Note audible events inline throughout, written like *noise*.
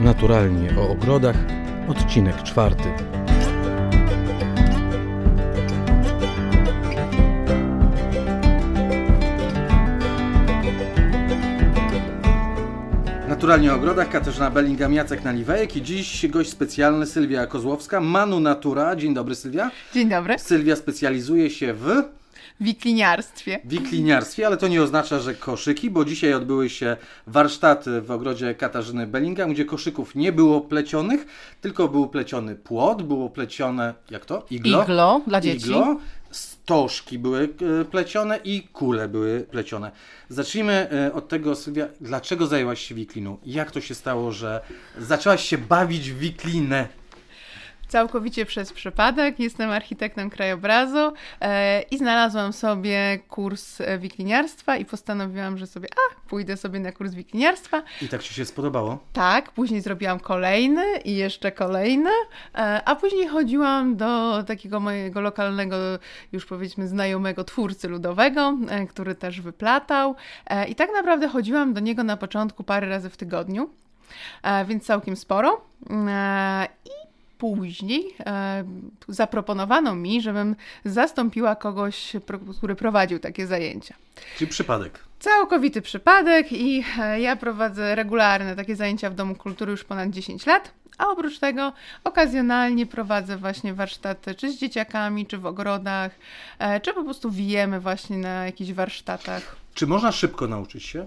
Naturalnie o ogrodach, odcinek czwarty. Naturalnie o ogrodach, Katarzyna Bellingham, Jacek Naliwejek i dziś gość specjalny Sylwia Kozłowska, Manu Natura. Dzień dobry Sylwia. Dzień dobry. Sylwia specjalizuje się w wikliniarstwie. Wikliniarstwie, ale to nie oznacza, że koszyki, bo dzisiaj odbyły się warsztaty w ogrodzie Katarzyny Bellingham, gdzie koszyków nie było plecionych, tylko był pleciony płot, było plecione, jak to? Iglo. Iglo dla dzieci. Iglo, stożki były e, plecione i kule były plecione. Zacznijmy e, od tego, Sylwia, dlaczego zajęłaś się wikliną? Jak to się stało, że zaczęłaś się bawić w wiklinę? Całkowicie przez przypadek. Jestem architektem krajobrazu e, i znalazłam sobie kurs e, wikliniarstwa i postanowiłam, że sobie, a, pójdę sobie na kurs wikliniarstwa. I tak Ci się spodobało? Tak, później zrobiłam kolejny i jeszcze kolejny, e, a później chodziłam do takiego mojego lokalnego, już powiedzmy znajomego twórcy ludowego, e, który też wyplatał e, i tak naprawdę chodziłam do niego na początku parę razy w tygodniu, e, więc całkiem sporo. I później e, zaproponowano mi, żebym zastąpiła kogoś, który prowadził takie zajęcia. Czyli przypadek. Całkowity przypadek i e, ja prowadzę regularne takie zajęcia w Domu Kultury już ponad 10 lat. A oprócz tego okazjonalnie prowadzę właśnie warsztaty, czy z dzieciakami, czy w ogrodach, e, czy po prostu wijemy właśnie na jakichś warsztatach. Czy można szybko nauczyć się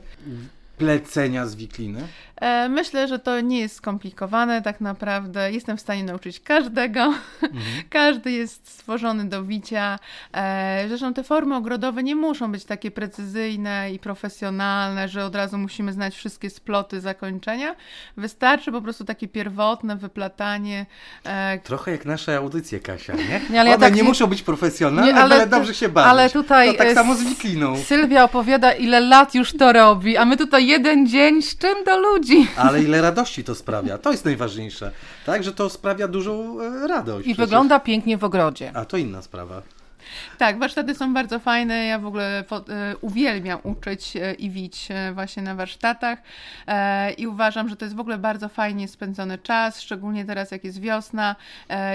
plecenia z wikliny? E, myślę, że to nie jest skomplikowane, tak naprawdę jestem w stanie nauczyć każdego. Mhm. *laughs* Każdy jest stworzony do wicia. E, zresztą te formy ogrodowe nie muszą być takie precyzyjne i profesjonalne, że od razu musimy znać wszystkie sploty zakończenia. Wystarczy po prostu takie pierwotne wyplatanie. E, Trochę jak nasze audycje, Kasia, nie? *laughs* nie ale One tak nie, nie, muszą być profesjonalne, nie, ale, ale dobrze się bawić. Ale tutaj to tak samo z wikliną. Sylwia opowiada, ile lat już to robi, a my tutaj jeden dzień z czym do ludzi? Ludzi. *laughs* Ale ile radości to sprawia, to jest najważniejsze. Tak, że to sprawia dużą e, radość. I przecież. wygląda pięknie w ogrodzie. A to inna sprawa. Tak, warsztaty są bardzo fajne. Ja w ogóle po, e, uwielbiam uczyć e, i wić e, właśnie na warsztatach i uważam, że to jest w ogóle bardzo fajnie spędzony czas, szczególnie teraz jak jest wiosna.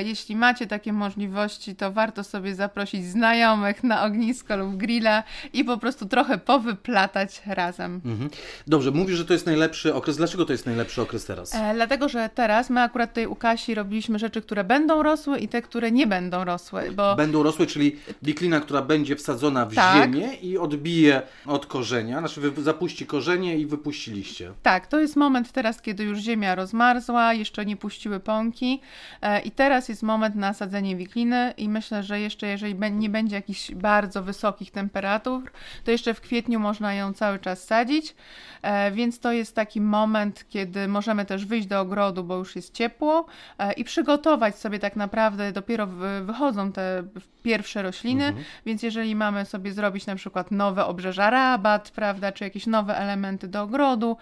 Jeśli macie takie możliwości, to warto sobie zaprosić znajomych na ognisko lub grilla i po prostu trochę powyplatać razem. Mhm. Dobrze, mówisz, że to jest najlepszy okres. Dlaczego to jest najlepszy okres teraz? E, dlatego, że teraz my akurat tutaj u Kasi robiliśmy rzeczy, które będą rosły i te, które nie będą rosły. Bo... Będą rosły, czyli wiklina, która będzie wsadzona w tak. ziemię i odbije od korzenia, znaczy zapuści korzenie i wypuści liście. Tak, to jest moment teraz, kiedy już ziemia rozmarzła, jeszcze nie puściły pąki e, i teraz jest moment na sadzenie wikliny i myślę, że jeszcze jeżeli nie będzie jakichś bardzo wysokich temperatur, to jeszcze w kwietniu można ją cały czas sadzić, e, więc to jest taki moment, kiedy możemy też wyjść do ogrodu, bo już jest ciepło e, i przygotować sobie tak naprawdę, dopiero wychodzą te pierwsze rośliny, mhm. więc jeżeli mamy sobie zrobić na przykład nowe obrzeża rabat, prawda, czy jakieś nowe elementy do ogrodu,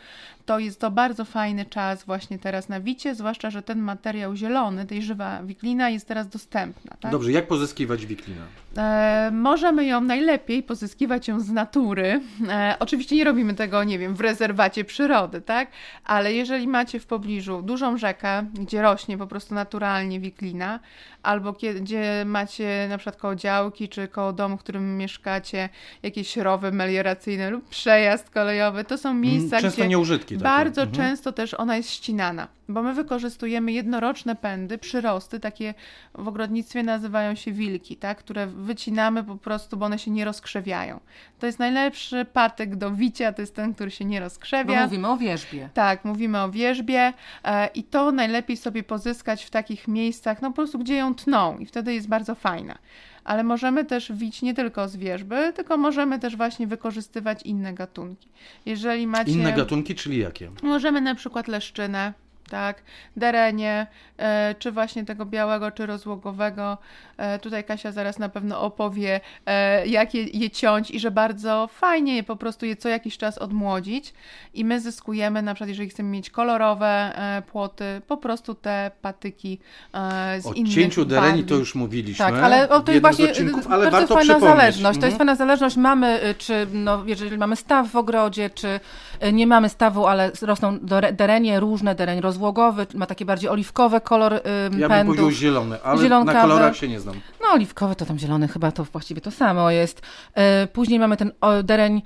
to jest to bardzo fajny czas właśnie teraz na wicie, zwłaszcza, że ten materiał zielony, tej żywa wiklina jest teraz dostępna. Tak? Dobrze, jak pozyskiwać wiklinę? E, możemy ją najlepiej pozyskiwać ją z natury. E, oczywiście nie robimy tego, nie wiem, w rezerwacie przyrody, tak? Ale jeżeli macie w pobliżu dużą rzekę, gdzie rośnie po prostu naturalnie wiklina, albo gdzie macie na przykład koło działki, czy koło domu, w którym mieszkacie, jakieś rowy melioracyjne lub przejazd kolejowy, to są miejsca, Często gdzie nieużytki takie. bardzo mhm. często też ona jest ścinana bo my wykorzystujemy jednoroczne pędy, przyrosty, takie w ogrodnictwie nazywają się wilki, tak, które wycinamy po prostu, bo one się nie rozkrzewiają. To jest najlepszy patyk do wicia, to jest ten, który się nie rozkrzewia. Bo mówimy o wierzbie. Tak, mówimy o wierzbie e, i to najlepiej sobie pozyskać w takich miejscach, no po prostu gdzie ją tną i wtedy jest bardzo fajna ale możemy też wić nie tylko z wierzby, tylko możemy też właśnie wykorzystywać inne gatunki. Jeżeli macie... Inne gatunki, czyli jakie? Możemy na przykład leszczynę, tak, derenie, e, czy właśnie tego białego, czy rozłogowego. E, tutaj Kasia zaraz na pewno opowie, e, jak je, je ciąć i że bardzo fajnie je po prostu je co jakiś czas odmłodzić i my zyskujemy, na przykład jeżeli chcemy mieć kolorowe płoty, po prostu te patyki z o innych O cięciu dereni to już mówiliśmy. Tak, ale o, to jest właśnie odcinków, ale bardzo fajna zależność. Mhm. To jest mhm. fajna zależność. Mamy, y, czy no, jeżeli mamy staw w ogrodzie, czy y, nie mamy stawu, ale rosną derenie różne, dereń roz rozłogowy, ma takie bardziej oliwkowe kolor y, Ja bym pędów. powiedział zielony, ale Zielonkawe. na kolorach się nie znam. No oliwkowy to tam zielony chyba to właściwie to samo jest. E, Później mamy ten o, dereń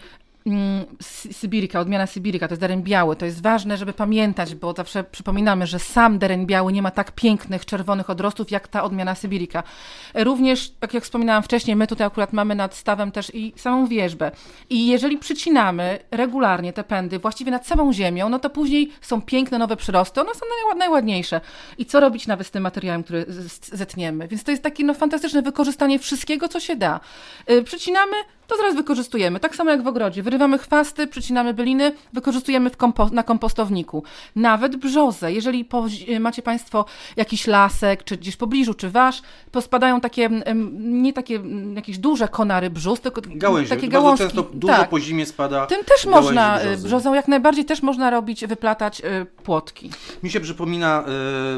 Sybirika, odmiana Sybirika, to jest dereń biały. To jest ważne, żeby pamiętać, bo zawsze przypominamy, że sam dereń biały nie ma tak pięknych czerwonych odrostów, jak ta odmiana Sybirika. Również, tak jak wspominałam wcześniej, my tutaj akurat mamy nad stawem też i samą wierzbę. I jeżeli przycinamy regularnie te pędy, właściwie nad samą ziemią, no to później są piękne nowe przyrosty, one są najła- najładniejsze. I co robić nawet z tym materiałem, który zetniemy? Więc to jest takie no, fantastyczne wykorzystanie wszystkiego, co się da. Yy, przycinamy, to zaraz wykorzystujemy. Tak samo jak w ogrodzie. Wyrywamy chwasty, przycinamy byliny, wykorzystujemy kompo- na kompostowniku. Nawet brzozę. Jeżeli macie Państwo jakiś lasek, czy gdzieś w pobliżu, czy wasz, pospadają takie, em, nie takie mm, jakieś duże konary brzus, tylko Gałęzie. takie Bardzo gałązki. często dużo tak. po zimie spada Tym też można, y, brzozy. brzozą jak najbardziej też można robić, wyplatać y, płotki. Mi się przypomina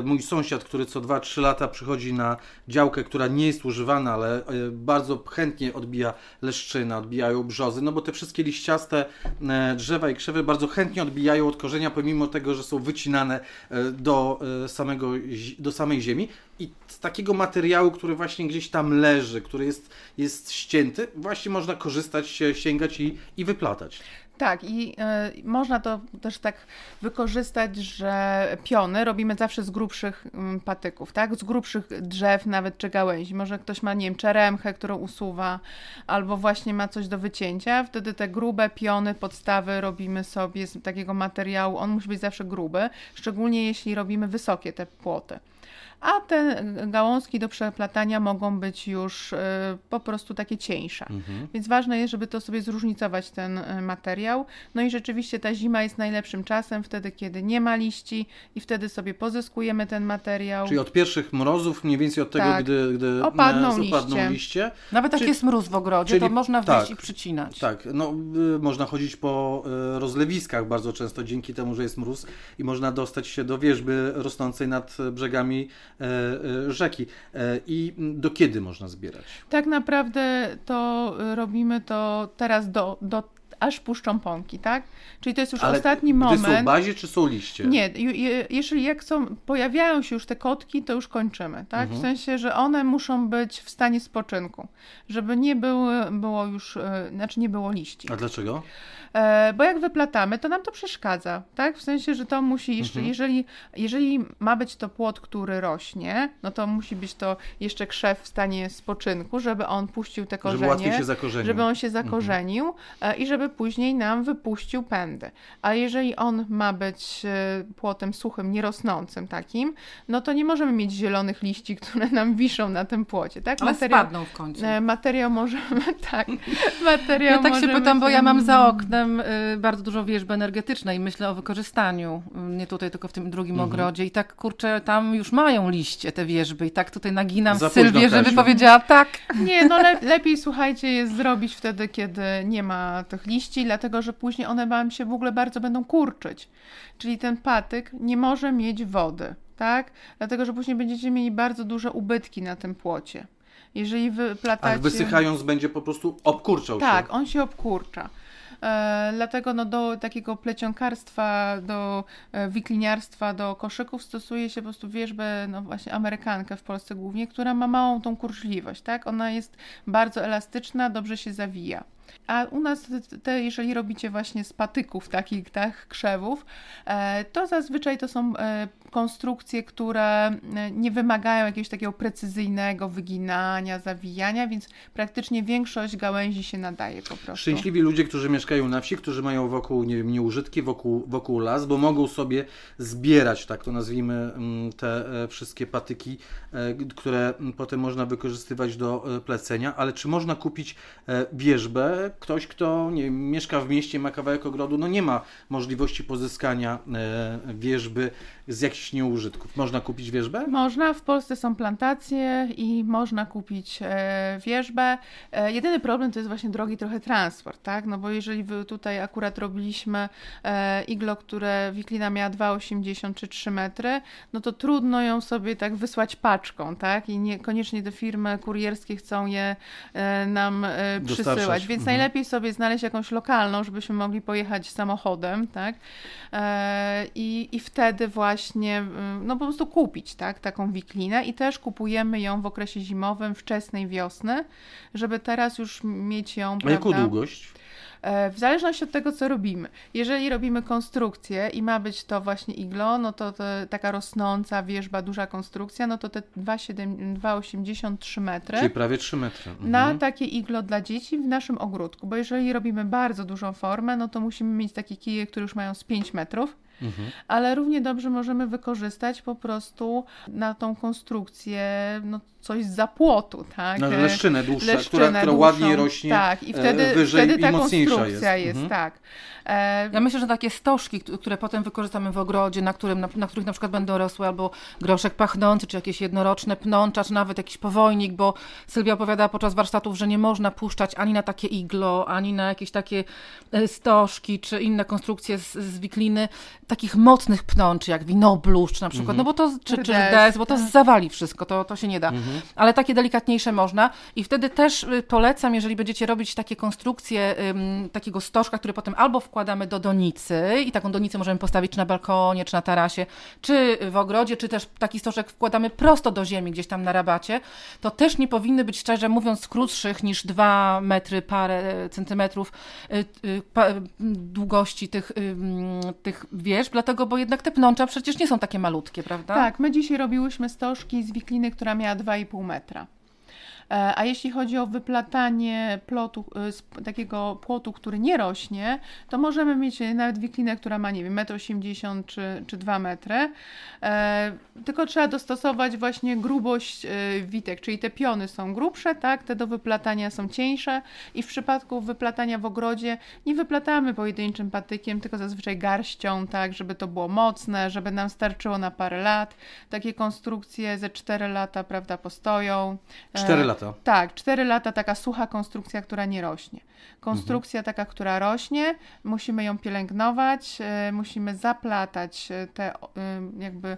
e, mój sąsiad, który co 2-3 lata przychodzi na działkę, która nie jest używana, ale e, bardzo chętnie odbija leszczyna, odbijają brzozy, no bo te wszystkie liściaste e, drzewa i krzewy bardzo chętnie odbijają od korzenia, pomimo tego, że są wycinane e, do, e, samego, do samej ziemi. I z takiego materiału, który właśnie gdzieś tam leży, który jest, jest ścięty, właśnie można korzystać, sięgać i, i wyplatać. Tak, i e, można to też tak wykorzystać, że piony robimy zawsze z grubszych mm, patyków, tak? Z grubszych drzew nawet czy gałęzi. Może ktoś ma, nie wiem, czeremchę, którą usuwa, albo właśnie ma coś do wycięcia. Wtedy te grube piony, podstawy robimy sobie z takiego materiału. On musi być zawsze gruby, szczególnie jeśli robimy wysokie te płoty. A te gałązki do przeplatania mogą być już e, po prostu takie cieńsze. Więc ważne jest, żeby to sobie zróżnicować ten e, materiał. No i rzeczywiście ta zima jest najlepszym czasem, wtedy kiedy nie ma liści i wtedy sobie pozyskujemy ten materiał. Czyli od pierwszych mrozów, mniej więcej od tego, Tak. gdy, gdy Opadną opadną liście. liście. Nawet jak Czyli- jest mróz w ogrodzie, czyli- to można wyjść tak, i przycinać. Tak, no y, można chodzić po y, rozlewiskach bardzo często dzięki temu, że jest mróz i można dostać się do wierzby rosnącej nad brzegami rzeki. E, I do kiedy można zbierać? Tak naprawdę to robimy to teraz do, do aż puszczą pąki, tak? Czyli to jest już ostatni gdy moment. są w bazie, czy są liście? Nie, je- jeżeli jak są, pojawiają się już te kotki, to już kończymy, tak? Mhm. W sensie, że one muszą być w stanie spoczynku, żeby nie były, było już, e, znaczy nie było liści. A dlaczego? E, bo jak wyplatamy, to nam to przeszkadza, tak? W sensie, że to musi jeszcze, Mhm. jeżeli, jeżeli ma być to płot, który rośnie, no to musi być to jeszcze krzew w stanie spoczynku, żeby on puścił te korzenie. Żeby łatwiej się zakorzenił. Żeby on się zakorzenił e, i żeby później nam wypuścił pędy. A jeżeli on ma być e, płotem suchym, nierosnącym takim, no to nie możemy mieć zielonych liści, *laughs* które nam wiszą na tym płocie, tak? Ale spadną w końcu. e, materiał możemy, *laughs* tak, *laughs* materiał Ja tak się pytam, bo ja mam za oknem y, bardzo dużo wierzby energetycznej i myślę o wykorzystaniu, y, nie tutaj, tylko w tym drugim Mhm. ogrodzie i tak, kurczę, tam już mają liście te wierzby i tak tutaj naginam Za Sylwię, żeby powiedziała tak. Nie, no le lepiej słuchajcie jest zrobić wtedy, kiedy nie ma tych liści, dlatego że później one wam się w ogóle bardzo będą kurczyć. Czyli ten patyk nie może mieć wody, tak? Dlatego, że później będziecie mieli bardzo duże ubytki na tym płocie. Jeżeli wyplatacie... A wysychając będzie po prostu obkurczał się. Tak, on się obkurcza. E, dlatego no, do takiego plecionkarstwa, do e, wikliniarstwa, do koszyków stosuje się po prostu wierzbę, no właśnie amerykankę w Polsce głównie, która ma małą tą kurczliwość, tak? Ona jest bardzo elastyczna, dobrze się zawija. A u nas, te, jeżeli robicie właśnie z patyków takich, tak, krzewów, e, to zazwyczaj to są e, konstrukcje, które e, nie wymagają jakiegoś takiego precyzyjnego wyginania, zawijania, więc praktycznie większość gałęzi się nadaje po prostu. Szczęśliwi ludzie, którzy mieszkają na wsi, którzy mają wokół, nie wiem, nieużytki, wokół, wokół las, bo mogą sobie zbierać, tak to nazwijmy, mm, te wszystkie patyki, które potem można wykorzystywać do plecenia, ale czy można kupić e, Ktoś, kto nie wiem, mieszka w mieście, ma kawałek ogrodu, no nie ma możliwości pozyskania e, wierzby z jakichś nieużytków. Można kupić wierzbę? Można, w Polsce są plantacje i można kupić e, wierzbę. E, jedyny problem to jest właśnie drogi trochę transport, tak? No bo jeżeli tutaj akurat robiliśmy iglo, które wiklina miała 2,80 czy 3 metry, no to trudno ją sobie tak wysłać paczką, tak? I niekoniecznie te firmy kurierskie chcą je nam przysyłać, więc Więc najlepiej sobie znaleźć jakąś lokalną, żebyśmy mogli pojechać samochodem, tak? E, I, I wtedy właśnie, y, no po prostu kupić, tak? Taką wiklinę i też kupujemy ją w okresie zimowym, wczesnej wiosny, żeby teraz już mieć ją, A jaką długość? E, W zależności od tego, co robimy. Jeżeli robimy konstrukcję i ma być to właśnie iglo, no to, to taka rosnąca wierzba, duża konstrukcja, no to te 2,7 2,83 metry. Czyli prawie 3 metry. Mhm. Na takie iglo dla dzieci w naszym ogródku, bo jeżeli robimy bardzo dużą formę, no to musimy mieć takie kije, które już mają z 5 metrów, Mhm. ale równie dobrze możemy wykorzystać po prostu na tą konstrukcję no, coś z zapłotu, tak? No, leszczynę dłuższa, leszczynę która, która dłuższą. ładniej rośnie Tak, i e, wtedy, wyżej wtedy i ta mocniejsza konstrukcja jest. jest, Mhm. tak. E, Ja myślę, że takie stożki, kt- które potem wykorzystamy w ogrodzie, na, którym, na, na których na przykład będą rosły albo groszek pachnący, czy jakieś jednoroczne pnącza, czy nawet jakiś powojnik, bo Sylwia opowiadała podczas warsztatów, że nie można puszczać ani na takie iglo, ani na jakieś takie e, stożki, czy inne konstrukcje z, z wikliny, takich mocnych pnączy, jak winobluszcz na przykład, no bo to, czy, czy rdes, bo to tak. zawali wszystko, to, to się nie da. Mhm. Ale takie delikatniejsze można i wtedy też y, polecam, jeżeli będziecie robić takie konstrukcje ym, takiego stożka, który potem albo wkładamy do donicy i taką donicę możemy postawić czy na balkonie, czy na tarasie, czy w ogrodzie, czy też taki stożek wkładamy prosto do ziemi, gdzieś tam na rabacie, to też nie powinny być, szczerze mówiąc, krótszych niż 2 metry, parę centymetrów y, y, pa, y, długości tych, y, tych wierzb, dlatego, bo jednak te pnącza przecież nie są takie malutkie, prawda? Tak, my dzisiaj robiłyśmy stożki z wikliny, która miała 2,5 metra. E, A jeśli chodzi o wyplatanie plotu, p- takiego płotu, który nie rośnie, to możemy mieć nawet wiklinę, która ma, nie wiem, 1,80 m czy, czy 2 metry. E, tylko trzeba dostosować właśnie grubość witek, czyli te piony są grubsze, tak, te do wyplatania są cieńsze i w przypadku wyplatania w ogrodzie nie wyplatamy pojedynczym patykiem, tylko zazwyczaj garścią, tak, żeby to było mocne, żeby nam starczyło na parę lat. Takie konstrukcje ze 4 lata, prawda, postoją. E, 4 lata. Tak, 4 lata taka sucha konstrukcja, która nie rośnie. Konstrukcja Mhm. taka, która rośnie, musimy ją pielęgnować, e, musimy zaplatać e, te e, jakby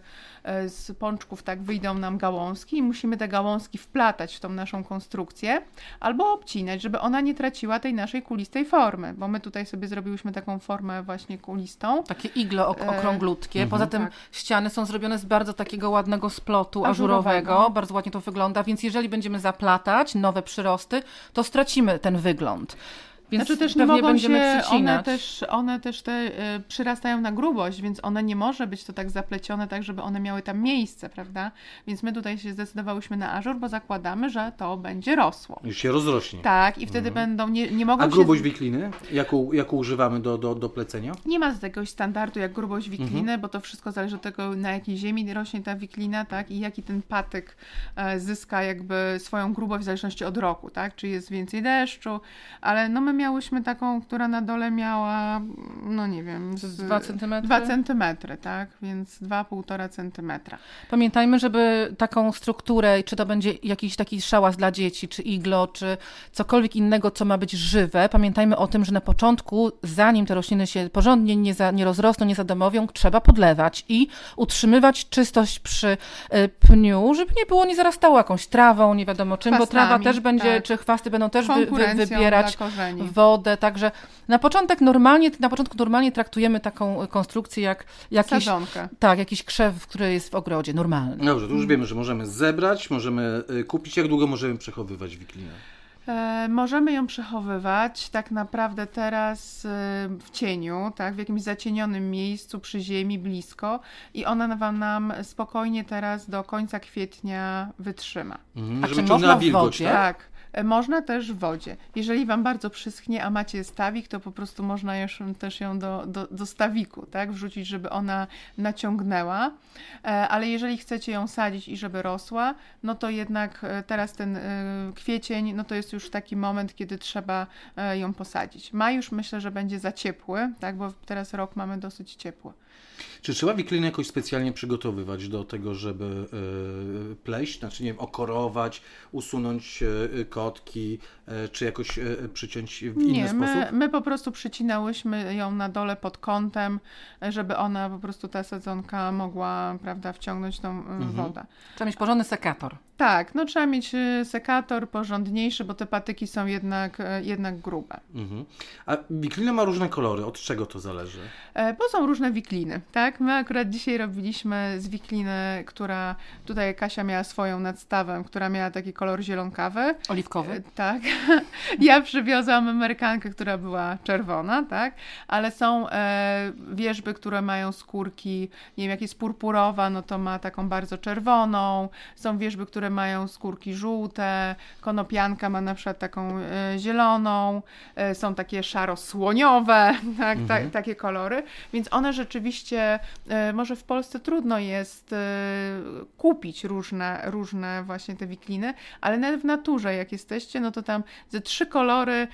z pączków tak wyjdą nam gałązki i musimy te gałązki wplatać w tą naszą konstrukcję albo obcinać, żeby ona nie traciła tej naszej kulistej formy, bo my tutaj sobie zrobiłyśmy taką formę właśnie kulistą. Takie iglo ok- okrąglutkie. mhm. Poza tym Tak. ściany są zrobione z bardzo takiego ładnego splotu Ażurowego. ażurowego. Bardzo ładnie to wygląda, więc jeżeli będziemy zaplatać nowe przyrosty, to stracimy ten wygląd. Więc Znaczy też nie mogą się, one też, one też te y, przyrastają na grubość, więc one nie może być to tak zaplecione, tak żeby one miały tam miejsce, prawda? Więc my tutaj się zdecydowałyśmy na ażur, bo zakładamy, że to będzie rosło. Już się rozrośnie. Tak, i wtedy będą, nie, nie mogą Mhm. A się... grubość wikliny? Jaką, jaką używamy do, do, do plecenia? Nie ma jakiegoś standardu jak grubość wikliny, Mhm. bo to wszystko zależy od tego, na jakiej ziemi rośnie ta wiklina, tak? I jaki ten patyk e, zyska jakby swoją grubość w zależności od roku, tak? Czy jest więcej deszczu, ale no my miałyśmy taką, która na dole miała, no nie wiem, Z z 2 centymetry? 2 centymetry, tak? Więc 2,5 centymetra. Pamiętajmy, żeby taką strukturę, czy to będzie jakiś taki szałas dla dzieci, czy iglo, czy cokolwiek innego, co ma być żywe, pamiętajmy o tym, że na początku, zanim te rośliny się porządnie nie, za, nie rozrosną, nie zadomowią, trzeba podlewać i utrzymywać czystość przy e, pniu, żeby nie było, nie zarastało jakąś trawą, nie wiadomo czym, bo trawa Chwastami, też będzie, tak. czy chwasty będą też wy, wy, wybierać. Wodę, także na początek normalnie, na początku normalnie traktujemy taką konstrukcję jak jakiś, Sadzonkę. tak, jakiś krzew, który jest w ogrodzie, normalny. Dobrze, to już wiemy, że możemy zebrać, możemy y, kupić. Jak długo możemy przechowywać wiklinę? E, możemy ją przechowywać tak naprawdę teraz e, w cieniu, tak, w jakimś zacienionym miejscu, przy ziemi, blisko i ona wam nam spokojnie teraz do końca kwietnia wytrzyma. Mhm, A żeby czy można w wilgoć, wodzie? tak? Tak. E, Można też w wodzie. Jeżeli Wam bardzo przyschnie, a macie stawik, to po prostu można już też ją do, do, do stawiku tak? wrzucić, żeby ona naciągnęła. E, Ale jeżeli chcecie ją sadzić i żeby rosła, no to jednak e, teraz ten kwiecień, no to jest już taki moment, kiedy trzeba ją posadzić. Maj już myślę, że będzie za ciepły, tak? bo teraz rok mamy dosyć ciepły. Czy trzeba wiklinę jakoś specjalnie przygotowywać do tego, żeby y, pleść, znaczy nie wiem, okorować, usunąć y, kotki, y, czy jakoś przyciąć w inny Nie, sposób? my, my po prostu przycinałyśmy ją na dole pod kątem, żeby ona po prostu ta sadzonka mogła, prawda, wciągnąć tą Mhm. wodę. Trzeba mieć porządny sekator. Tak, no trzeba mieć y, sekator porządniejszy, bo te patyki są jednak, y, jednak grube. Mhm. A wiklina ma różne kolory. Od czego to zależy? E, Bo są różne wikliny, tak? My akurat dzisiaj robiliśmy z wikliny, która tutaj Kasia miała swoją nad stawem, która miała taki kolor zielonkawy. Oliwkowy. E, Tak. *laughs* Ja przywiozłam amerykankę, która była czerwona, tak? Ale są e, wierzby, które mają skórki, nie wiem, jak jest purpurowa, no to ma taką bardzo czerwoną. Są wierzby, które mają skórki żółte. Konopianka ma na przykład taką e, zieloną. E, są takie szaro-słoniowe, *laughs* tak? Ta, takie kolory. Więc one rzeczywiście, e, może w Polsce trudno jest kupić różne, różne właśnie te wikliny, ale nawet w naturze, jak jesteście, no to tam ze trzy kolory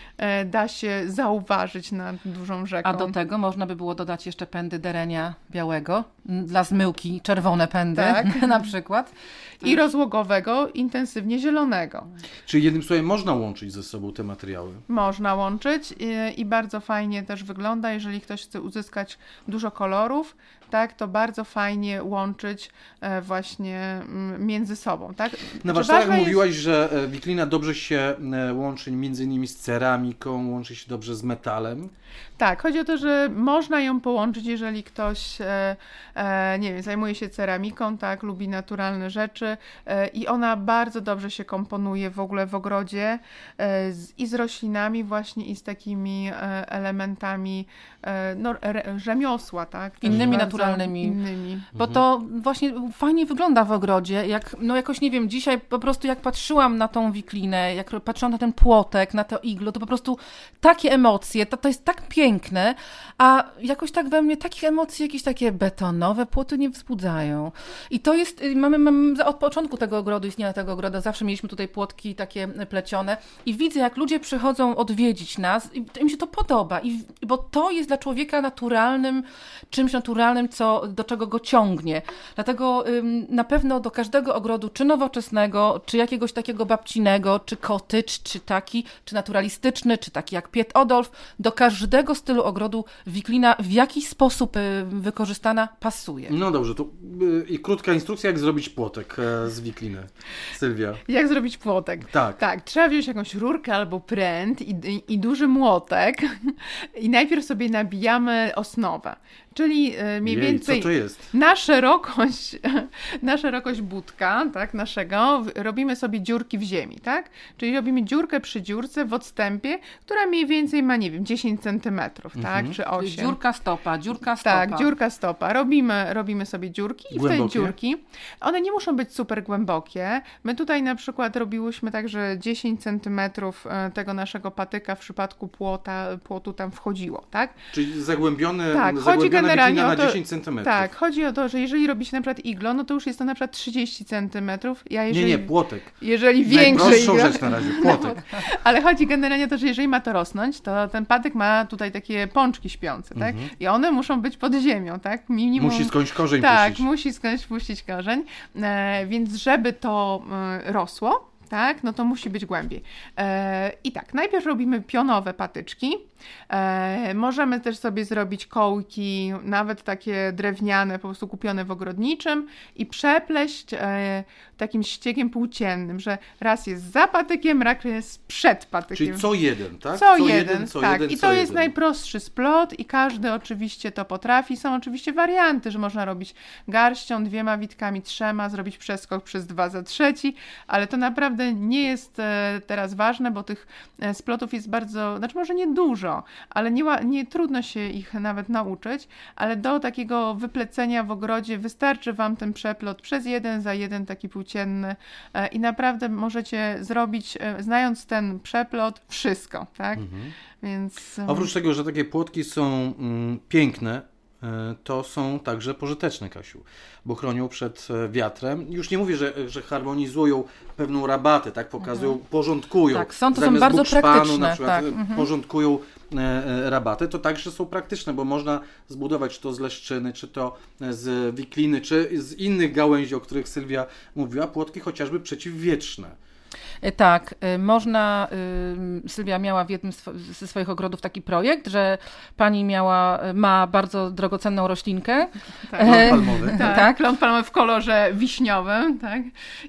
da się zauważyć nad dużą rzeką. A do tego można by było dodać jeszcze pędy derenia białego, dla zmyłki czerwone pędy Tak. *laughs* na przykład. I intensywnie zielonego. Czyli jednym słowem można łączyć ze sobą te materiały. Można łączyć i, i bardzo fajnie też wygląda, jeżeli ktoś chce uzyskać dużo kolorów, tak, to bardzo fajnie łączyć e, właśnie mm, między sobą, tak? Na warsztatach jest- mówiłaś, że e, wiklina dobrze się e, łączy między innymi z ceramiką, łączy się dobrze z metalem. Tak, chodzi o to, że można ją połączyć, jeżeli ktoś, nie wiem, zajmuje się ceramiką, tak, lubi naturalne rzeczy i ona bardzo dobrze się komponuje w ogóle w ogrodzie e, z, i z roślinami właśnie i z takimi e, elementami no, rzemiosła, tak. Innymi naturalnymi. Innymi. Bo to właśnie fajnie wygląda w ogrodzie. Jak, no jakoś nie wiem, dzisiaj po prostu jak patrzyłam na tą wiklinę, jak patrzyłam na ten płotek, na to iglo, to po prostu takie emocje, to, to jest tak piękne, a jakoś tak we mnie takich emocji jakieś takie betonowe płoty nie wzbudzają. I to jest, y, mamy, mamy od początku tego ogrodu, istnienia tego ogrodu, zawsze mieliśmy tutaj płotki takie plecione i widzę, jak ludzie przychodzą odwiedzić nas i im się to podoba, i, bo to jest dla człowieka naturalnym, czymś naturalnym, co, do czego go ciągnie. Dlatego ym, na pewno do każdego ogrodu, czy nowoczesnego, czy jakiegoś takiego babcinego, czy cottage, czy taki, czy naturalistyczny, czy taki jak Piet Odolf, do każdego stylu ogrodu wiklina w jakiś sposób y, wykorzystana pasuje. No dobrze, to y, i krótka instrukcja, jak zrobić płotek e, z wikliny. Sylwia. Jak zrobić płotek? Tak. Tak, trzeba wziąć jakąś rurkę albo pręt i, i, i duży młotek *laughs* i najpierw sobie nabijamy osnowę, czyli e, mniej Jej, więcej co to jest? na szerokość, *laughs* na szerokość budka, tak, naszego, robimy sobie dziurki w ziemi, tak? Czyli robimy dziurkę przy dziurce w odstępie, która mniej więcej ma, nie wiem, 10 centymetrów, tak, czy 8. Dziurka stopa, dziurka stopa. Tak, dziurka stopa. Robimy, robimy sobie dziurki i w te Głębokie? dziurki, one nie muszą być super głębokie. My tutaj na przykład robiłyśmy tak, że 10 centymetrów e, tego naszego patyka w przypadku płota, płotu tam wchodziło, tak? Czyli zagłębiony, Tak, chodzi zagłębiona generalnie o na to- 10 cm. Tak, chodzi o to, że jeżeli robi się na przykład iglo, no to już jest to na przykład 30 centymetrów. Ja Nie, jeżeli, nie, płotek. jeżeli Najprostszą iglo, rzecz na razie, *laughs* płotek. ale chodzi generalnie o to, że jeżeli ma to rosnąć, to ten patyk ma tutaj takie pączki śpiące, tak? I one muszą być pod ziemią, tak? Minimum... Mhm. Musi skądś korzeń Tak, puścić. musi skądś puścić korzeń, e, więc żeby to e, rosło, tak, no to musi być głębiej. E, I tak, najpierw robimy pionowe patyczki. E, możemy też sobie zrobić kołki, nawet takie drewniane, po prostu kupione w ogrodniczym i przepleść e, takim ściegiem płóciennym, że raz jest za patykiem, raz jest przed patykiem. Czyli co jeden, tak? Co, jeden, co tak. jeden, I co to jest jeden. najprostszy splot i każdy oczywiście to potrafi. Są oczywiście warianty, że można robić garścią, dwiema witkami, trzema, zrobić przeskok przez dwa za trzeci, ale to naprawdę nie jest e, teraz ważne, bo tych e, splotów jest bardzo, znaczy może nie dużo, ale nie, nie trudno się ich nawet nauczyć, ale do takiego wyplecenia w ogrodzie wystarczy Wam ten przeplot przez jeden za jeden taki płócienny e, i naprawdę możecie zrobić, e, znając ten przeplot, wszystko, tak? Więc... e, Oprócz tego, że takie płotki są mm, piękne, to są także pożyteczne, Kasiu, bo chronią przed wiatrem. Już nie mówię, że, że harmonizują pewną rabatę, tak, pokazują, porządkują. Tak, są- to są bardzo praktyczne, Na przykład, tak, e, Porządkują e, e, rabatę, to także są praktyczne, bo można zbudować czy to z leszczyny, czy to z wikliny, czy z innych gałęzi, o których Sylwia mówiła, płotki chociażby przeciwwietrzne. E, tak, e, można, y, Sylwia miała w jednym ze swoich ogrodów taki projekt, że pani miała, ma bardzo drogocenną roślinkę. Tak, klon palmowy. tak, tak. klon palmowy w kolorze wiśniowym, tak,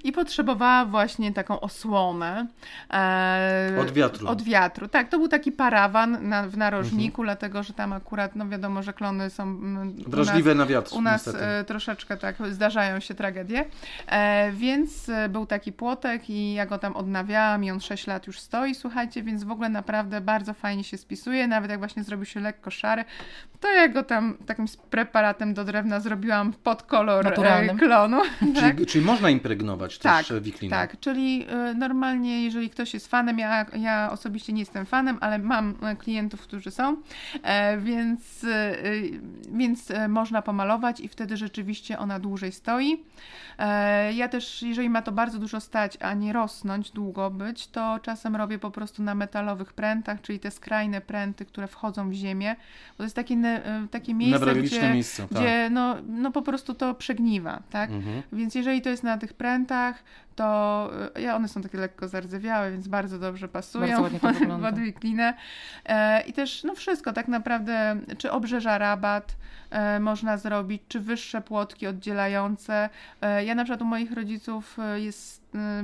i potrzebowała właśnie taką osłonę. E, od wiatru. Od wiatru, tak, to był taki parawan na, w narożniku, mhm. dlatego, że tam akurat, no wiadomo, że klony są... Mm, Wrażliwe nas, na wiatr, U nas niestety. troszeczkę tak, zdarzają się tragedie, e, więc był taki płotek i ja go tam odnawiałam i on 6 lat już stoi, słuchajcie, więc w ogóle naprawdę bardzo fajnie się spisuje, nawet jak właśnie zrobił się lekko szary, to ja go tam takim preparatem do drewna zrobiłam pod kolor e, Naturalnym. klonu. *laughs* Czyli, tak? czyli można impregnować tak, też wiklinę. Tak, czyli y, normalnie jeżeli ktoś jest fanem, ja, ja osobiście nie jestem fanem, ale mam e, klientów, którzy są, e, więc, y, więc można pomalować i wtedy rzeczywiście ona dłużej stoi. E, ja też, jeżeli ma to bardzo dużo stać, a nie rosnąć, długo być, to czasem robię po prostu na metalowych prętach, czyli te skrajne pręty, które wchodzą w ziemię, bo to jest takie, e, takie miejsce, gdzie, miejsce, tak. gdzie no, no po prostu to przegniwa, tak? Mhm. Więc jeżeli to jest na tych prętach, to e, ja, one są takie lekko zardzewiałe, więc bardzo dobrze pasują pod wiklinę. E, I też no wszystko tak naprawdę, czy obrzeża rabat e, można zrobić, czy wyższe płotki oddzielające. Ja na przykład u moich rodziców jest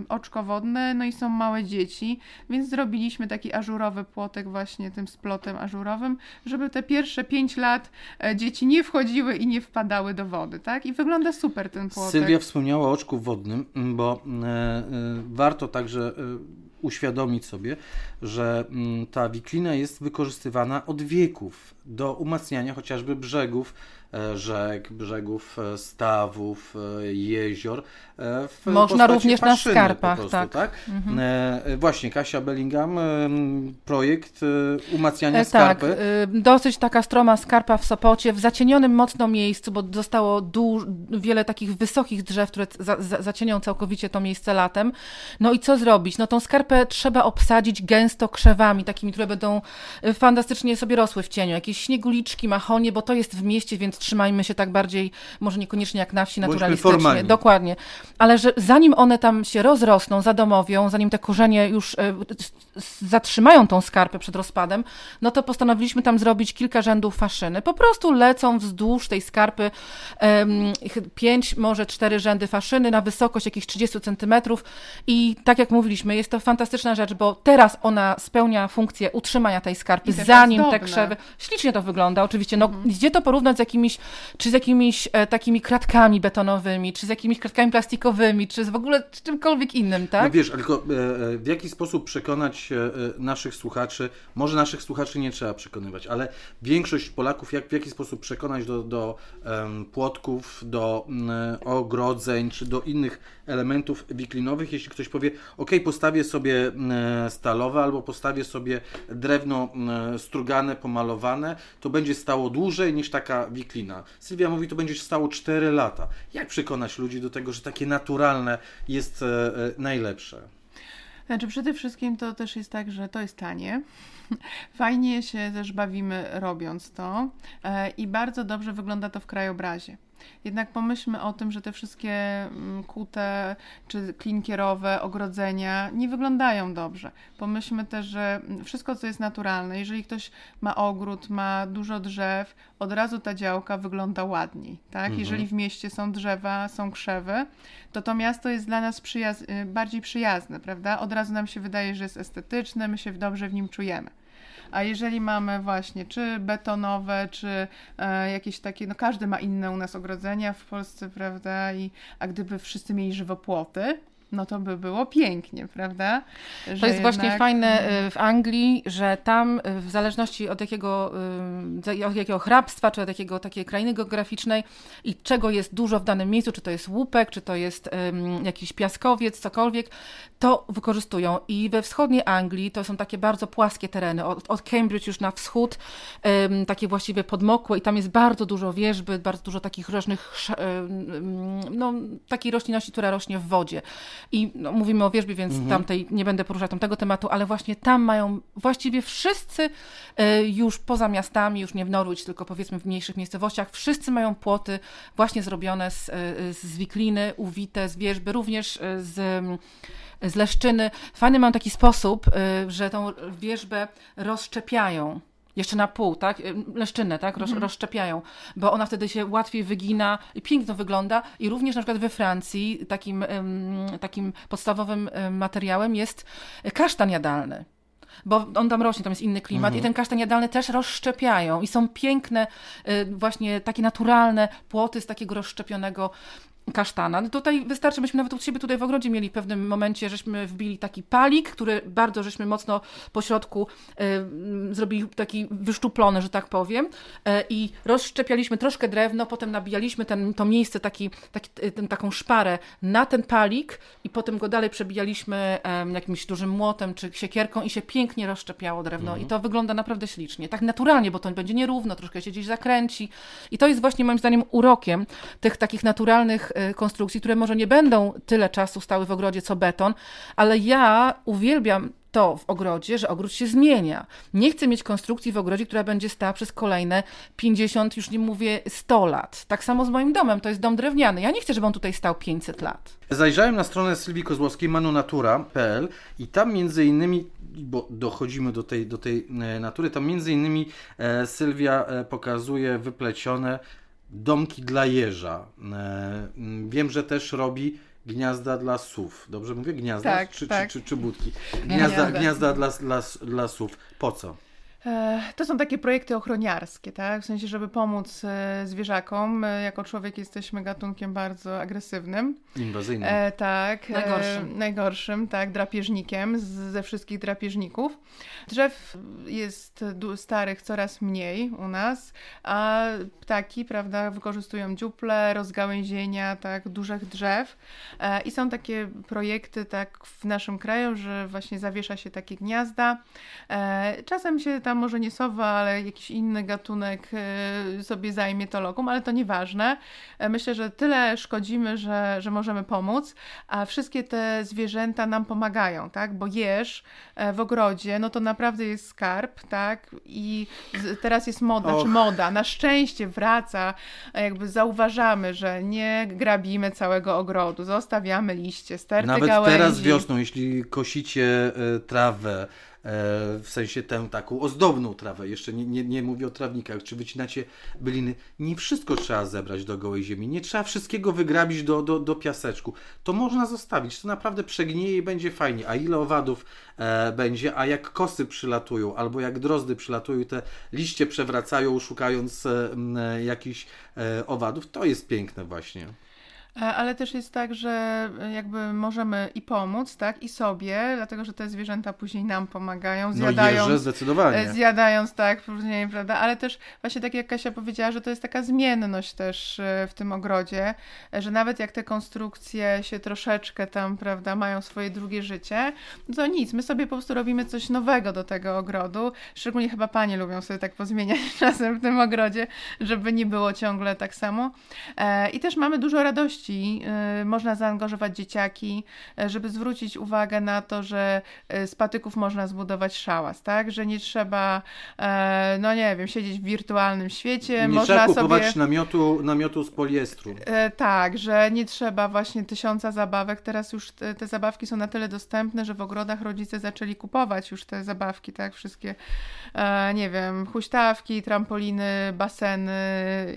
oczko wodne, no i są małe dzieci, więc zrobiliśmy taki ażurowy płotek właśnie tym splotem ażurowym, żeby te pierwsze pięć lat dzieci nie wchodziły i nie wpadały do wody, tak? I wygląda super ten płotek. Sylwia wspomniała o oczku wodnym, bo e, warto także e, uświadomić sobie, że mm, ta wiklina jest wykorzystywana od wieków do umacniania chociażby brzegów E, rzek, brzegów e, stawów, e, jezior. Można również na skarpach, prostu, tak. tak? Mhm. Właśnie, Kasia Bellingham, projekt umacniania tak, skarpy. Tak, dosyć taka stroma skarpa w Sopocie, w zacienionym mocno miejscu, bo zostało wiele takich wysokich drzew, które za za zacienią całkowicie to miejsce latem. No i co zrobić? No tą skarpę trzeba obsadzić gęsto krzewami, takimi, które będą fantastycznie sobie rosły w cieniu. Jakieś śnieguliczki, machonie, bo to jest w mieście, więc trzymajmy się tak bardziej, może niekoniecznie jak na wsi naturalistycznie. Dokładnie. Ale że zanim one tam się rozrosną, zadomowią, zanim te korzenie już e, zatrzymają tą skarpę przed rozpadem, no to postanowiliśmy tam zrobić kilka rzędów faszyny. Po prostu lecą wzdłuż tej skarpy pięć, może cztery rzędy faszyny na wysokość jakichś 30 centymetrów i tak jak mówiliśmy, jest to fantastyczna rzecz, bo teraz ona spełnia funkcję utrzymania tej skarpy, zanim te krzewy... Ślicznie to wygląda, oczywiście. No, mhm. Gdzie to porównać z jakimiś czy z jakimiś e, takimi kratkami betonowymi, czy z jakimiś kratkami plastikowymi, czy z w ogóle z czymkolwiek innym, tak? No wiesz, tylko e, e, w jaki sposób przekonać e, naszych słuchaczy, może naszych słuchaczy nie trzeba przekonywać, ale większość Polaków jak, w jaki sposób przekonać do, do płotków, do mm, ogrodzeń, czy do innych elementów wiklinowych, jeśli ktoś powie, ok, postawię sobie mm, stalowe albo postawię sobie drewno mm, strugane, pomalowane, to będzie stało dłużej niż taka wiklina. Sylwia mówi, to będzie stało 4 lata. Jak przekonać ludzi do tego, że takie naturalne jest e, e, najlepsze? Znaczy, przede wszystkim to też jest tak, że to jest tanie. *laughs* Fajnie się też bawimy robiąc to e, i bardzo dobrze wygląda to w krajobrazie. Jednak pomyślmy o tym, że te wszystkie mm, kute czy klinkierowe ogrodzenia nie wyglądają dobrze. Pomyślmy też, że wszystko, co jest naturalne, jeżeli ktoś ma ogród, ma dużo drzew, od razu ta działka wygląda ładniej. Tak? Mhm. Jeżeli w mieście są drzewa, są krzewy, to to miasto jest dla nas przyjaz y, bardziej przyjazne, prawda? Od razu nam się wydaje, że jest estetyczne, my się dobrze w nim czujemy. A jeżeli mamy właśnie czy betonowe, czy e, jakieś takie, no każdy ma inne u nas ogrodzenia w Polsce, prawda? I, a gdyby wszyscy mieli żywopłoty, no to by było pięknie, prawda? Że to jest jednak... właśnie fajne mm. y, w Anglii, że tam y, w zależności od jakiego, y, od jakiego hrabstwa, czy od jakiego takiej krainy geograficznej i czego jest dużo w danym miejscu, czy to jest łupek, czy to jest um, jakiś piaskowiec, cokolwiek, to wykorzystują. I we wschodniej Anglii to są takie bardzo płaskie tereny, od, od Cambridge już na wschód, um, takie właściwie podmokłe i tam jest bardzo dużo wierzby, bardzo dużo takich różnych, um, no, takiej roślinności, która rośnie w wodzie. I no, mówimy o wierzbie, więc Mhm. tamtej nie będę poruszać tamtego tematu, ale właśnie tam mają właściwie wszyscy e, już poza miastami, już nie w Norwich, tylko powiedzmy w mniejszych miejscowościach, wszyscy mają płoty właśnie zrobione z, e, z wikliny, uwite z wierzby, również e, z, z leszczyny. Fajny mam taki sposób, że tą wierzbę rozszczepiają. Jeszcze na pół, tak? Leszczynę, tak? Roz, Rozszczepiają, bo ona wtedy się łatwiej wygina i piękno wygląda. I również na przykład we Francji takim, takim podstawowym em, materiałem jest kasztan jadalny. Bo on tam rośnie, tam jest inny klimat i ten kasztan jadalny też rozszczepiają i są piękne, y, właśnie takie naturalne płoty z takiego rozszczepionego kasztana. No tutaj wystarczy, myśmy nawet u siebie tutaj w ogrodzie mieli w pewnym momencie, żeśmy wbili taki palik, który bardzo żeśmy mocno po środku y, zrobili taki wyszczuplony, że tak powiem y, i rozszczepialiśmy troszkę drewno, potem nabijaliśmy ten, to miejsce, taki, taki, y, ten, taką szparę na ten palik i potem go dalej przebijaliśmy em, jakimś dużym młotem czy siekierką i się pięknie rozszczepiało drewno i to wygląda naprawdę ślicznie. Tak naturalnie, bo to będzie nierówno, troszkę się gdzieś zakręci i to jest właśnie moim zdaniem urokiem tych takich naturalnych e, konstrukcji, które może nie będą tyle czasu stały w ogrodzie co beton, ale ja uwielbiam to w ogrodzie, że ogród się zmienia. Nie chcę mieć konstrukcji w ogrodzie, która będzie stała przez kolejne 50, już nie mówię 100 lat. Tak samo z moim domem, to jest dom drewniany. Ja nie chcę, żeby on tutaj stał 500 lat. Zajrzałem na stronę Sylwii Kozłowskiej, manunatura.pl i tam między innymi, bo dochodzimy do tej, do tej e, natury, tam między innymi e, Sylwia e, pokazuje wyplecione domki dla jeża. Wiem, że też robi gniazda dla sów. Dobrze mówię? Gniazda? Tak, czy, tak. Czy, czy, czy budki? Gniazda, Gniazda. gniazda dla, dla, dla sów. Po co? E, To są takie projekty ochroniarskie, tak? W sensie, żeby pomóc e, zwierzakom. My Jako człowiek jesteśmy gatunkiem bardzo agresywnym. Inwazyjny. E, tak. Najgorszym. E, najgorszym, tak. Drapieżnikiem z, ze wszystkich drapieżników. Drzew jest starych coraz mniej u nas, a ptaki, prawda, wykorzystują dziuple, rozgałęzienia, tak, dużych drzew. E, I są takie projekty, tak, w naszym kraju, że właśnie zawiesza się takie gniazda. E, Czasem się tam może nie sowa, ale jakiś inny gatunek e, sobie zajmie to lokum, ale to nieważne. E, Myślę, że tyle szkodzimy, że, że możemy pomóc, a wszystkie te zwierzęta nam pomagają, tak? Bo jeż e, w ogrodzie, no to naprawdę jest skarb, tak? I teraz jest moda, Och. czy moda, na szczęście wraca, jakby zauważamy, że nie grabimy całego ogrodu, zostawiamy liście, sterty Nawet gałęzi. teraz wiosną, jeśli kosicie e, trawę, w sensie tę taką ozdobną trawę, jeszcze nie, nie, nie mówię o trawnikach, czy wycinacie byliny, nie wszystko trzeba zebrać do gołej ziemi, nie trzeba wszystkiego wygrabić do, do, do piaseczku. To można zostawić, to naprawdę przegnieje i będzie fajnie. A ile owadów e, będzie, a jak kosy przylatują, albo jak drozdy przylatują te liście przewracają, szukając e, m, e, jakichś e, owadów, to jest piękne właśnie. E, Ale też jest tak, że e, jakby możemy i pomóc, tak, i sobie, dlatego że te zwierzęta później nam pomagają, No zjadając, jeże zdecydowanie. e, zjadając, tak, później, prawda, ale też właśnie tak jak Kasia powiedziała, że to jest taka zmienność też w tym ogrodzie, że nawet jak te konstrukcje się troszeczkę tam, prawda, mają swoje drugie życie, to nic, my sobie po prostu robimy coś nowego do tego ogrodu, szczególnie chyba panie lubią sobie tak pozmieniać *laughs* czasem w tym ogrodzie, żeby nie było ciągle tak samo. I też mamy dużo radości. E, Można zaangażować dzieciaki, e, żeby zwrócić uwagę na to, że e, z patyków można zbudować szałas, tak? Że nie trzeba, e, no nie wiem, siedzieć w wirtualnym świecie. Nie można trzeba kupować sobie. namiotu, namiotu z poliestru. E, tak, że nie trzeba właśnie tysiąca zabawek. Teraz już te, te zabawki są na tyle dostępne, że w ogrodach rodzice zaczęli kupować już te zabawki, tak? Wszystkie, e, nie wiem, huśtawki, trampoliny, baseny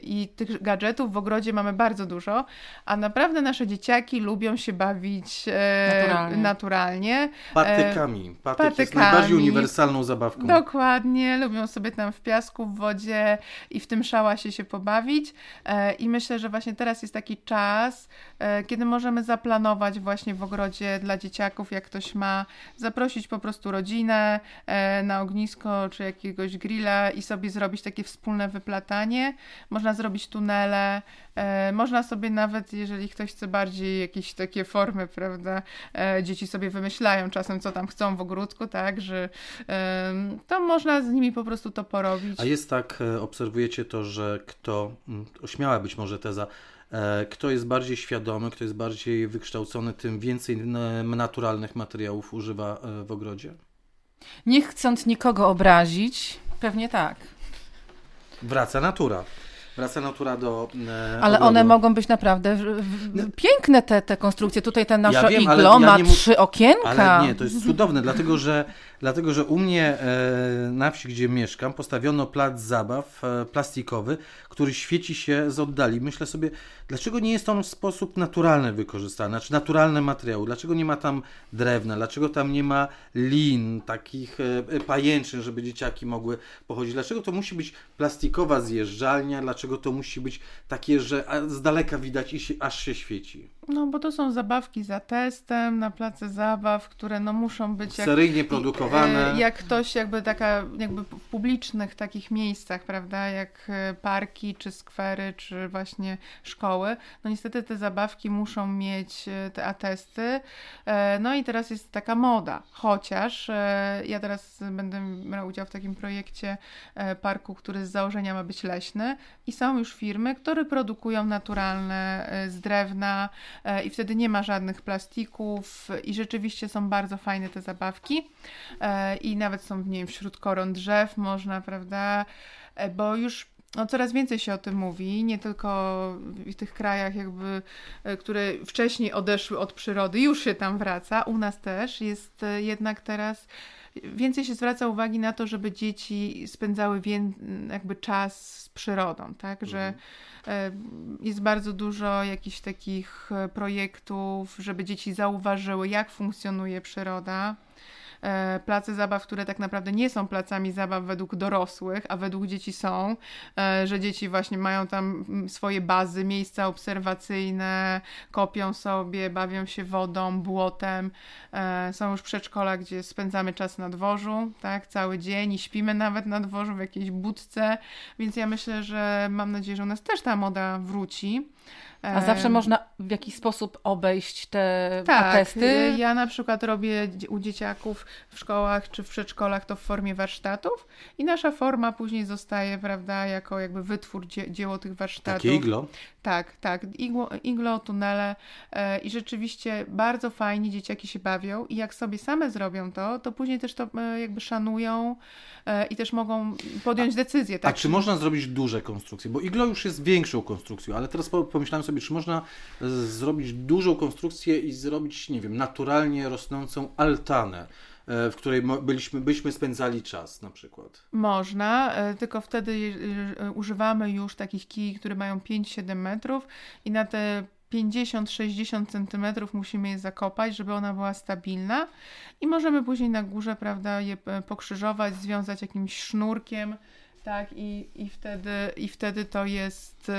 i tych gadżetów w ogrodzie mamy bardzo dużo, a naprawdę nasze dzieciaki lubią się bawić e, Naturalnie. naturalnie. Patykami. Patyk jest patykami. najbardziej uniwersalną zabawką. Dokładnie, lubią sobie tam w piasku, w wodzie i w tym szałasie się pobawić. E, I myślę, że właśnie teraz jest taki czas, e, kiedy możemy zaplanować właśnie w ogrodzie dla dzieciaków, jak ktoś ma, zaprosić po prostu rodzinę e, na ognisko czy jakiegoś grilla i sobie zrobić takie wspólne wyplatanie. Można zrobić tunele, e, można sobie nawet, jeżeli ktoś chce bardziej jakieś takie formy, prawda, e, dzieci sobie wymyślają czasem, co tam chcą w ogródku, tak, że to można z nimi po prostu to porobić. A jest tak, e, obserwujecie to, że kto, śmiała być może teza, E, Kto jest bardziej świadomy, kto jest bardziej wykształcony, tym więcej naturalnych materiałów używa e, w ogrodzie. Nie chcąc nikogo obrazić, pewnie tak. Wraca natura. Wraca natura do. e, Ale ogrodu. one mogą być naprawdę w, w, piękne, te, te konstrukcje. Tutaj ten nasze Ja wiem, iglo ja ma mu- trzy okienka. Ale nie, to jest cudowne, dlatego że, dlatego, że u mnie e, na wsi, gdzie mieszkam, postawiono plac zabaw e, plastikowy, który świeci się z oddali. Myślę sobie, dlaczego nie jest on w sposób naturalny wykorzystany, znaczy naturalne materiały, dlaczego nie ma tam drewna, dlaczego tam nie ma lin, takich e, e, pajęczyn, żeby dzieciaki mogły pochodzić, dlaczego to musi być plastikowa zjeżdżalnia, dlaczego to musi być takie, że z daleka widać i się, aż się świeci. No bo to są zabawki za testem na place zabaw, które no muszą być jak, Seryjnie produkowane. e, jak ktoś jakby taka, jakby w publicznych takich miejscach, prawda, jak e, parki, czy skwery, czy właśnie szkoły, no niestety te zabawki muszą mieć e, te atesty, no i teraz jest taka moda, chociaż ja teraz będę brał udział w takim projekcie parku, który z założenia ma być leśny. I są już firmy, które produkują naturalne z drewna i wtedy nie ma żadnych plastików i rzeczywiście są bardzo fajne te zabawki. E, i nawet są, nie wiem, wśród koron drzew można, prawda, E, bo już no, coraz więcej się o tym mówi, nie tylko w tych krajach jakby, e, które wcześniej odeszły od przyrody, już się tam wraca, u nas też jest e, jednak teraz więcej się zwraca uwagi na to, żeby dzieci spędzały wię- jakby czas z przyrodą, tak, że e, jest bardzo dużo jakichś takich e, projektów, żeby dzieci zauważyły, jak funkcjonuje przyroda. E, Place zabaw, które tak naprawdę nie są placami zabaw według dorosłych, a według dzieci są, e, że dzieci właśnie mają tam mm, swoje bazy, miejsca obserwacyjne, kopią sobie, bawią się wodą, błotem. E, Są już przedszkola, gdzie spędzamy czas na dworzu, tak, cały dzień i śpimy nawet na dworzu w jakiejś budce, więc ja myślę, że mam nadzieję, że u nas też ta moda wróci. A zawsze można w jakiś sposób obejść te tak, atesty. y, ja na przykład robię u dzieciaków w szkołach czy w przedszkolach to w formie warsztatów i nasza forma później zostaje, prawda, jako jakby wytwór dzie- dzieło tych warsztatów. Takie iglo. Tak, tak, igło, iglo, tunele e, i rzeczywiście bardzo fajnie dzieciaki się bawią i jak sobie same zrobią to, to później też to e, jakby szanują e, i też mogą podjąć decyzję. A Tak? czy można zrobić duże konstrukcje? Bo iglo już jest większą konstrukcją, ale teraz po- pomyślałem sobie, czy można e, zrobić dużą konstrukcję i zrobić, nie wiem, naturalnie rosnącą altanę, e, w której byliśmy, byśmy spędzali czas na przykład. Można, e, tylko wtedy używamy już takich kij, które mają 5-7 metrów i na te 50-60 centymetrów musimy je zakopać, żeby ona była stabilna i możemy później na górze, prawda, je pokrzyżować, związać jakimś sznurkiem, tak, i, i, wtedy, i wtedy to jest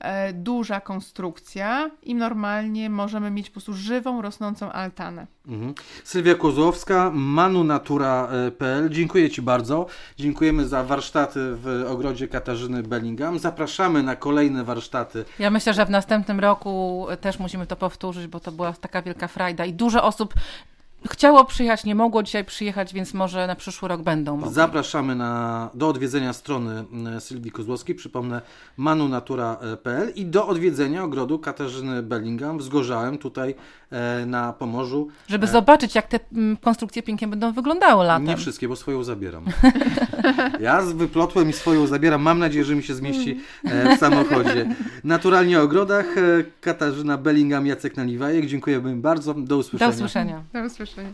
e, duża konstrukcja i normalnie możemy mieć po prostu żywą, rosnącą altanę. Mhm. Sylwia Kozłowska, manunatura.pl. Dziękuję Ci bardzo. Dziękujemy za warsztaty w ogrodzie Katarzyny Bellingham. Zapraszamy na kolejne warsztaty. Ja myślę, że w następnym roku też musimy to powtórzyć, bo to była taka wielka frajda i dużo osób chciało przyjechać, nie mogło dzisiaj przyjechać, więc może na przyszły rok będą mogli. Zapraszamy na, do odwiedzenia strony e, Sylwii Kozłowskiej, przypomnę manunatura.pl i do odwiedzenia ogrodu Katarzyny Bellingham w Zgorzałem, tutaj e, na Pomorzu. Żeby zobaczyć, jak te mm, konstrukcje pięknie będą wyglądały latem. Nie wszystkie, bo swoją zabieram. *laughs* Ja z- wyplotłem i swoją zabieram. Mam nadzieję, że mi się zmieści e, w samochodzie. Naturalnie o ogrodach. e, Katarzyna Bellingham, Jacek Naliwajek. Dziękujemy bardzo. Do Do usłyszenia. usłyszenia. Do usłyszenia.